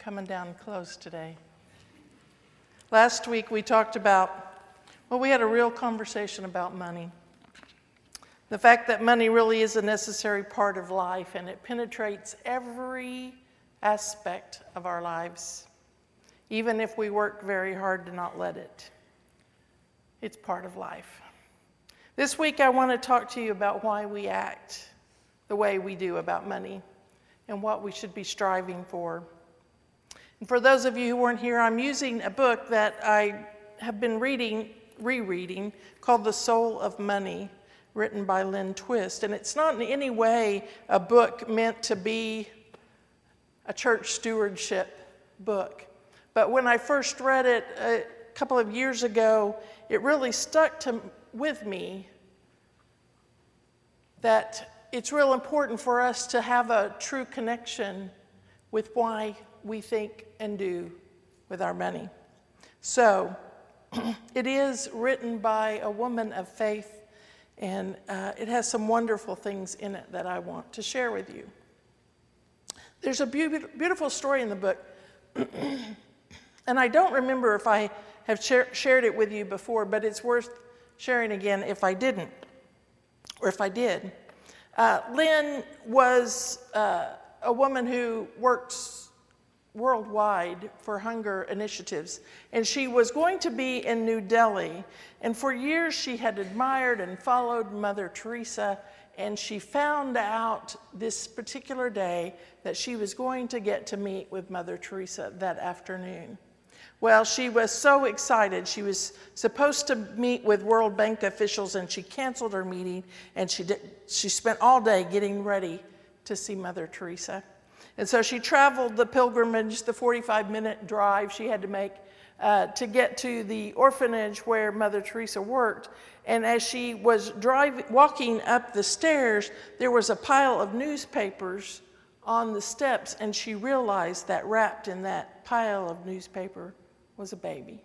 coming down close today. Last week we talked about, well, we had a real conversation about money. The fact that money really is a necessary part of life and it penetrates every aspect of our lives, even if we work very hard to not let it. It's part of life. This week I want to talk to you about why we act the way we do about money and what we should be striving for. For those of you who weren't here, I'm using a book that I have been reading, rereading, called The Soul of Money, written by Lynne Twist. And it's not in any way a book meant to be a church stewardship book. But when I first read it uh, a couple of years ago, it really stuck to, with me that it's real important for us to have a true connection with why we think and do with our money. So, it is written by a woman of faith, and uh, it has some wonderful things in it that I want to share with you. There's a be- beautiful story in the book, and I don't remember if I have share- shared it with you before, but it's worth sharing again if I didn't, or if I did. Uh, Lynne was uh, a woman who works worldwide for hunger initiatives. And she was going to be in New Delhi. And for years, she had admired and followed Mother Teresa. And she found out this particular day that she was going to get to meet with Mother Teresa that afternoon. Well, she was so excited. She was supposed to meet with World Bank officials and she canceled her meeting and she, did, she spent all day getting ready to see Mother Teresa. And so she traveled the pilgrimage, the 45 minute drive she had to make uh, to get to the orphanage where Mother Teresa worked. And as she was driving, walking up the stairs, there was a pile of newspapers on the steps, and she realized that wrapped in that pile of newspaper was a baby.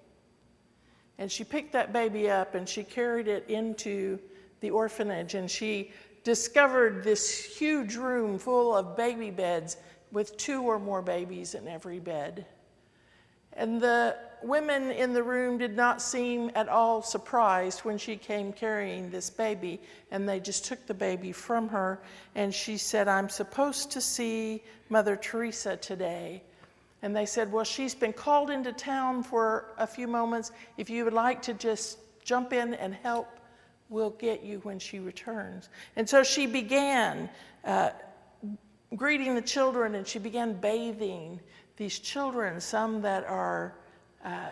And she picked that baby up and she carried it into the orphanage, and she discovered this huge room full of baby beds with two or more babies in every bed. And the women in the room did not seem at all surprised when she came carrying this baby, and they just took the baby from her. And she said, I'm supposed to see Mother Teresa today. And they said, Well, she's been called into town for a few moments. If you would like to just jump in and help, we'll get you when she returns. And so she began. Uh, greeting the children, and she began bathing these children, some that are uh,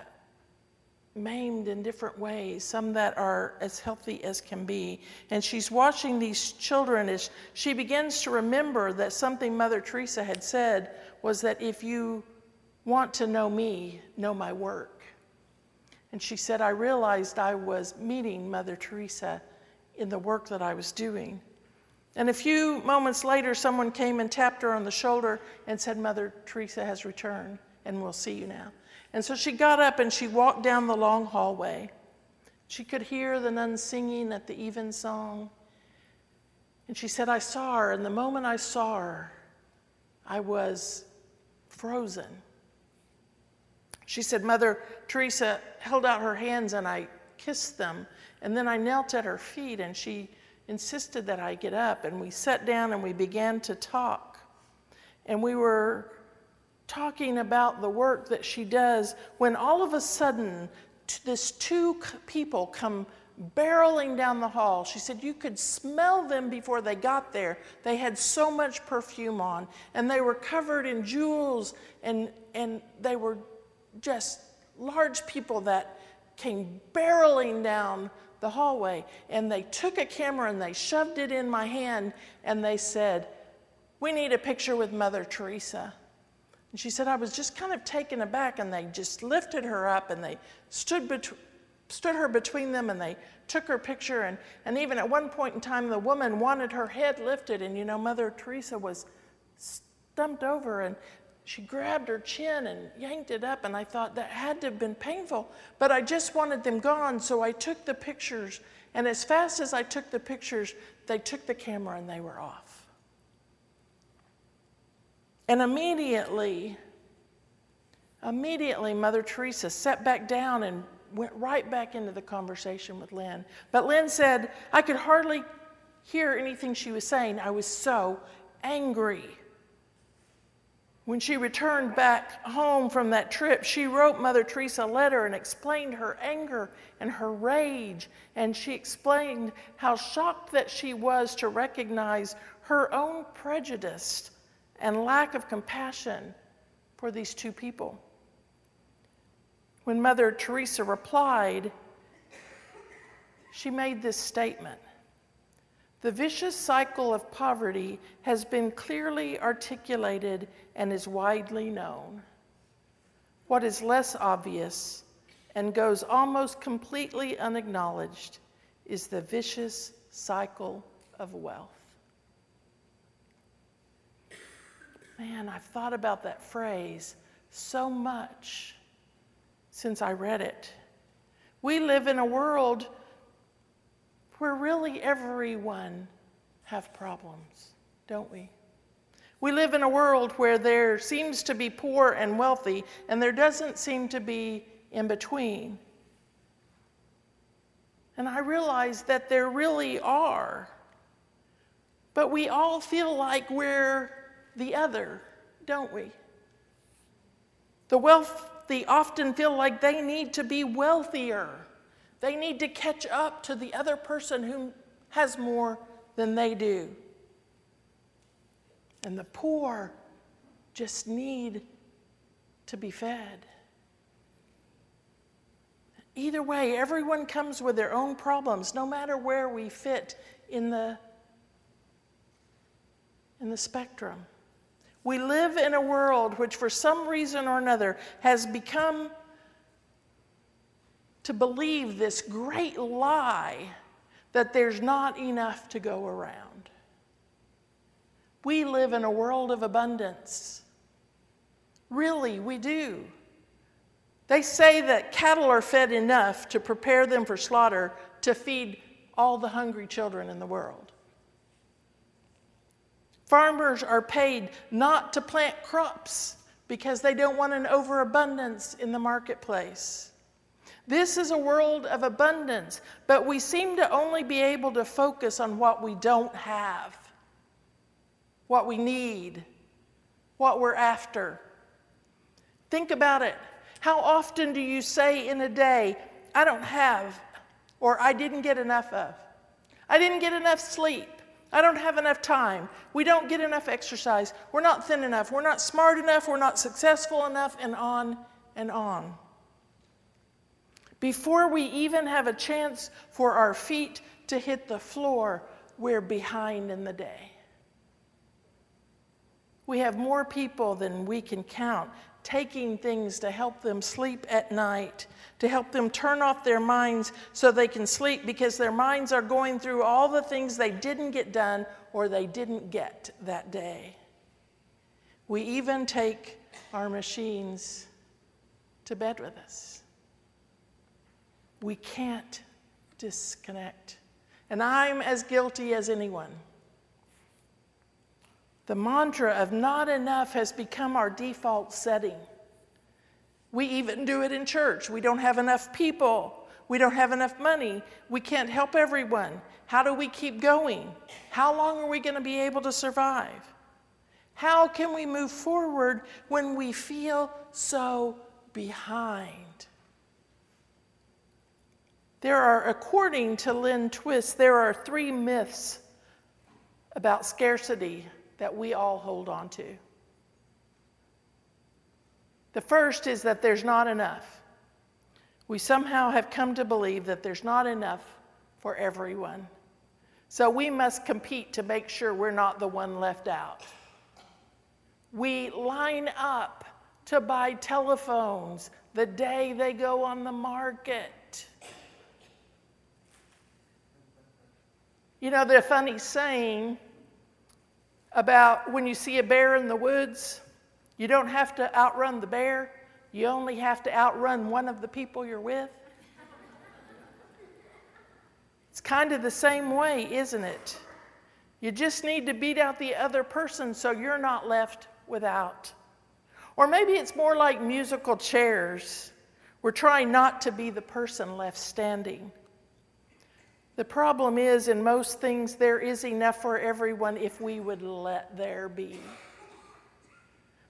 maimed in different ways, some that are as healthy as can be. And she's watching these children as she begins to remember that something Mother Teresa had said was that if you want to know me, know my work. And she said, I realized I was meeting Mother Teresa in the work that I was doing. And a few moments later, someone came and tapped her on the shoulder and said, Mother Teresa has returned, and we'll see you now. And so she got up and she walked down the long hallway. She could hear the nuns singing at the evensong. And she said, I saw her, and the moment I saw her, I was frozen. She said, Mother Teresa held out her hands and I kissed them. And then I knelt at her feet and she insisted that I get up, and we sat down and we began to talk. And we were talking about the work that she does when all of a sudden, this two people come barreling down the hall. She said you could smell them before they got there. They had so much perfume on, and they were covered in jewels, and, and they were just large people that came barreling down the hallway and they took a camera and they shoved it in my hand and they said, We need a picture with Mother Teresa. And she said, I was just kind of taken aback and they just lifted her up and they stood, stood her between them and they took her picture. And, and even at one point in time, the woman wanted her head lifted. And you know, Mother Teresa was stumped over and she grabbed her chin and yanked it up, and I thought that had to have been painful. But I just wanted them gone, so I took the pictures. And as fast as I took the pictures, they took the camera and they were off. And immediately, Immediately, Mother Teresa sat back down and went right back into the conversation with Lynne. But Lynne said, I could hardly hear anything she was saying. I was so angry. When she returned back home from that trip, she wrote Mother Teresa a letter and explained her anger and her rage. And she explained how shocked that she was to recognize her own prejudice and lack of compassion for these two people. When Mother Teresa replied, she made this statement The vicious cycle of poverty has been clearly articulated and is widely known. What is less obvious and goes almost completely unacknowledged is the vicious cycle of wealth. Man, I've thought about that phrase so much since I read it. We live in a world where really everyone have problems, don't we? We live in a world where there seems to be poor and wealthy, and there doesn't seem to be in between. And I realize that there really are. But we all feel like we're the other, don't we? The wealthy often feel like they need to be wealthier. They need to catch up to the other person who has more than they do. And the poor just need to be fed. Either way, everyone comes with their own problems, no matter where we fit in the, in the spectrum. We live in a world which, for some reason or another, has become to believe this great lie that there's not enough to go around. We live in a world of abundance. Really, we do. They say that cattle are fed enough to prepare them for slaughter to feed all the hungry children in the world. Farmers are paid not to plant crops because they don't want an overabundance in the marketplace. This is a world of abundance, but we seem to only be able to focus on what we don't have, what we need, what we're after. Think about it. How often do you say in a day, I don't have, or I didn't get enough of? I didn't get enough sleep. I don't have enough time. We don't get enough exercise. We're not thin enough. We're not smart enough. We're not successful enough, and on and on. Before we even have a chance for our feet to hit the floor, we're behind in the day. We have more people than we can count taking things to help them sleep at night, to help them turn off their minds so they can sleep because their minds are going through all the things they didn't get done or they didn't get that day. We even take our machines to bed with us. We can't disconnect. And I'm as guilty as anyone. The mantra of not enough has become our default setting. We even do it in church. We don't have enough people. We don't have enough money. We can't help everyone. How do we keep going? How long are we going to be able to survive? How can we move forward when we feel so behind? There are, according to Lynne Twist, there are three myths about scarcity that we all hold on to. The first is that there's not enough. We somehow have come to believe that there's not enough for everyone. So we must compete to make sure we're not the one left out. We line up to buy telephones the day they go on the market. You know, the funny saying about when you see a bear in the woods, you don't have to outrun the bear, you only have to outrun one of the people you're with. It's kind of the same way, isn't it? You just need to beat out the other person so you're not left without. Or maybe it's more like musical chairs. We're trying not to be the person left standing. The problem is, in most things, there is enough for everyone if we would let there be.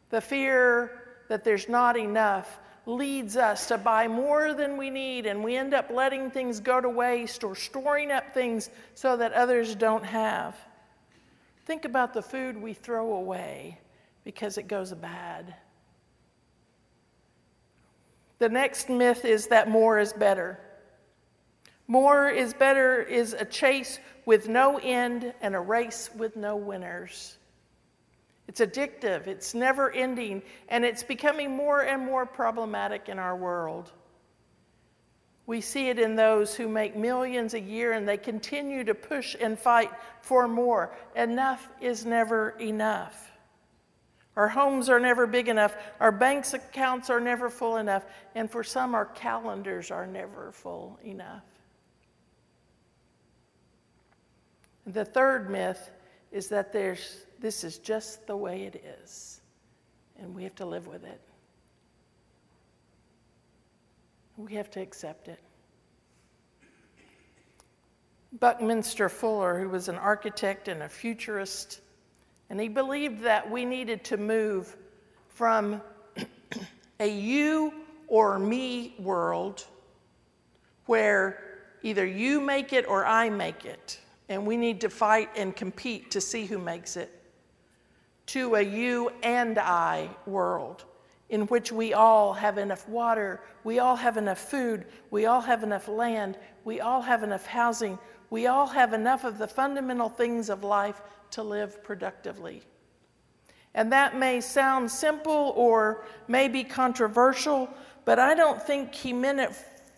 The fear that there's not enough leads us to buy more than we need, and we end up letting things go to waste or storing up things so that others don't have. Think about the food we throw away because it goes bad. The next myth is that more is better. More is better is a chase with no end and a race with no winners. It's addictive, it's never ending, and it's becoming more and more problematic in our world. We see it in those who make millions a year and they continue to push and fight for more. Enough is never enough. Our homes are never big enough. Our bank accounts are never full enough. And for some, our calendars are never full enough. The third myth is that there's, this is just the way it is, and we have to live with it. We have to accept it. Buckminster Fuller, who was an architect and a futurist, and he believed that we needed to move from a you or me world where either you make it or I make it and we need to fight and compete to see who makes it, to a you and I world in which we all have enough water, we all have enough food, we all have enough land, we all have enough housing, we all have enough of the fundamental things of life to live productively. And that may sound simple or may be controversial, but I don't think he meant it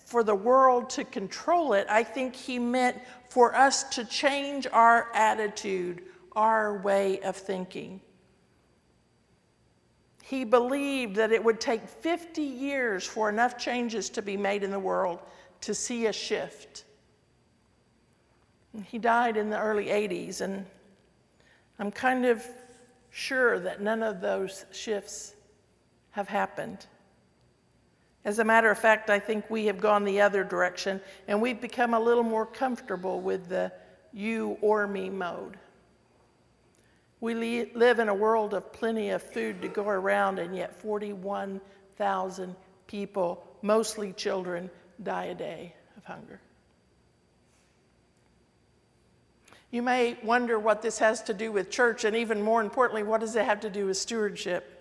for the world to control it. I think he meant for us to change our attitude, our way of thinking. He believed that it would take 50 years for enough changes to be made in the world to see a shift. He died in the early 80s, and I'm kind of sure that none of those shifts have happened. As a matter of fact, I think we have gone the other direction and we've become a little more comfortable with the you or me mode. We live in a world of plenty of food to go around, and yet 41,000 people, mostly children, die a day of hunger. You may wonder what this has to do with church, and even more importantly, what does it have to do with stewardship?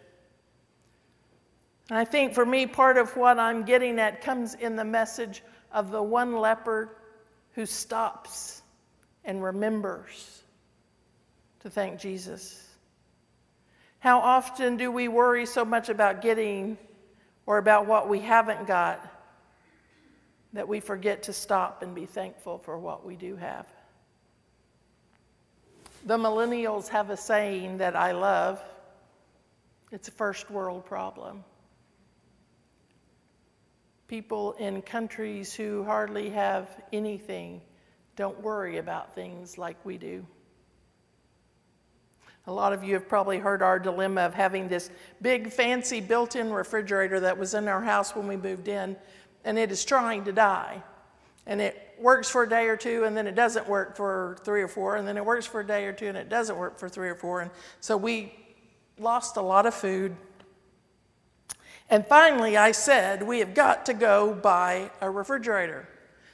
And I think for me, part of what I'm getting at comes in the message of the one leper who stops and remembers to thank Jesus. How often do we worry so much about getting or about what we haven't got that we forget to stop and be thankful for what we do have? The millennials have a saying that I love it's a first world problem people in countries who hardly have anything don't worry about things like we do. A lot of you have probably heard our dilemma of having this big, fancy built in refrigerator that was in our house when we moved in, and it is trying to die. And it works for a day or two, and then it doesn't work for three or four, and then it works for a day or two, and it doesn't work for three or four. And so we lost a lot of food and finally, I said, We have got to go buy a refrigerator.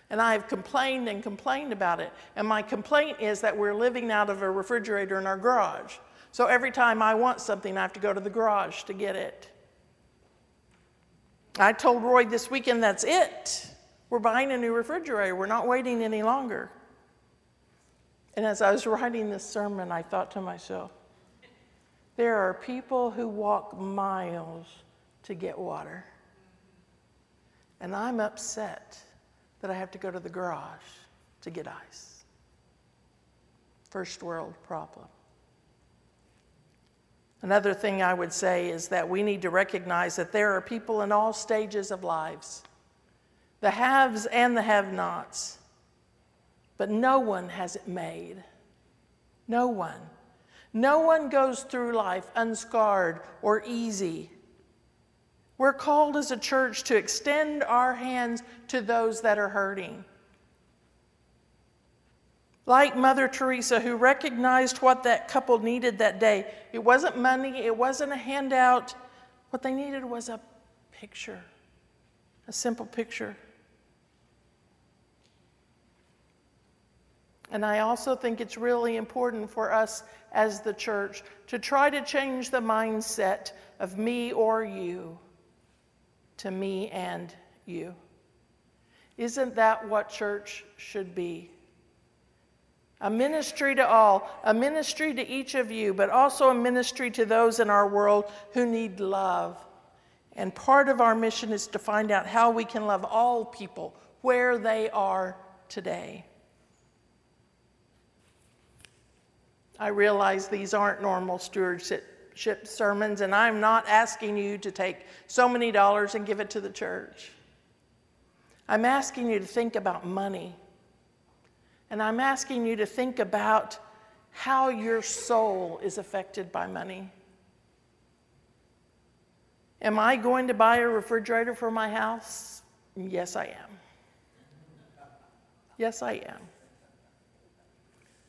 And I have complained and complained about it. And my complaint is that we're living out of a refrigerator in our garage. So every time I want something, I have to go to the garage to get it. I told Roy this weekend, that's it. We're buying a new refrigerator. We're not waiting any longer. And as I was writing this sermon, I thought to myself, there are people who walk miles to get water. And I'm upset that I have to go to the garage to get ice. First world problem. Another thing I would say is that we need to recognize that there are people in all stages of lives, the haves and the have nots, but no one has it made. No one. No one goes through life unscarred or easy We're called as a church to extend our hands to those that are hurting. Like Mother Teresa, who recognized what that couple needed that day. It wasn't money, it wasn't a handout. What they needed was a picture, a simple picture. And I also think it's really important for us as the church to try to change the mindset of me or you to me and you. Isn't that what church should be? A ministry to all, a ministry to each of you, but also a ministry to those in our world who need love. And part of our mission is to find out how we can love all people where they are today. I realize these aren't normal stewardship sermons, and I'm not asking you to take so many dollars and give it to the church. I'm asking you to think about money. And I'm asking you to think about how your soul is affected by money. Am I going to buy a refrigerator for my house? Yes, I am. Yes, I am.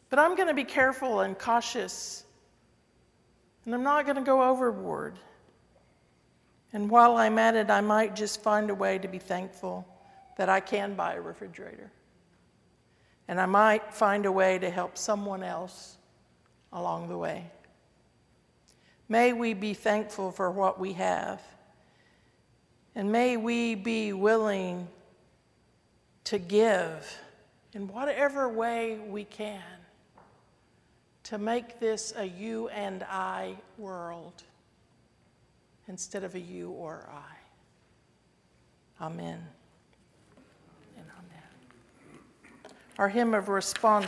But I'm going to be careful and cautious, and I'm not going to go overboard. And while I'm at it, I might just find a way to be thankful that I can buy a refrigerator. And I might find a way to help someone else along the way. May we be thankful for what we have. And may we be willing to give in whatever way we can to make this a you and I world instead of a you or I. Amen and amen. Our hymn of response.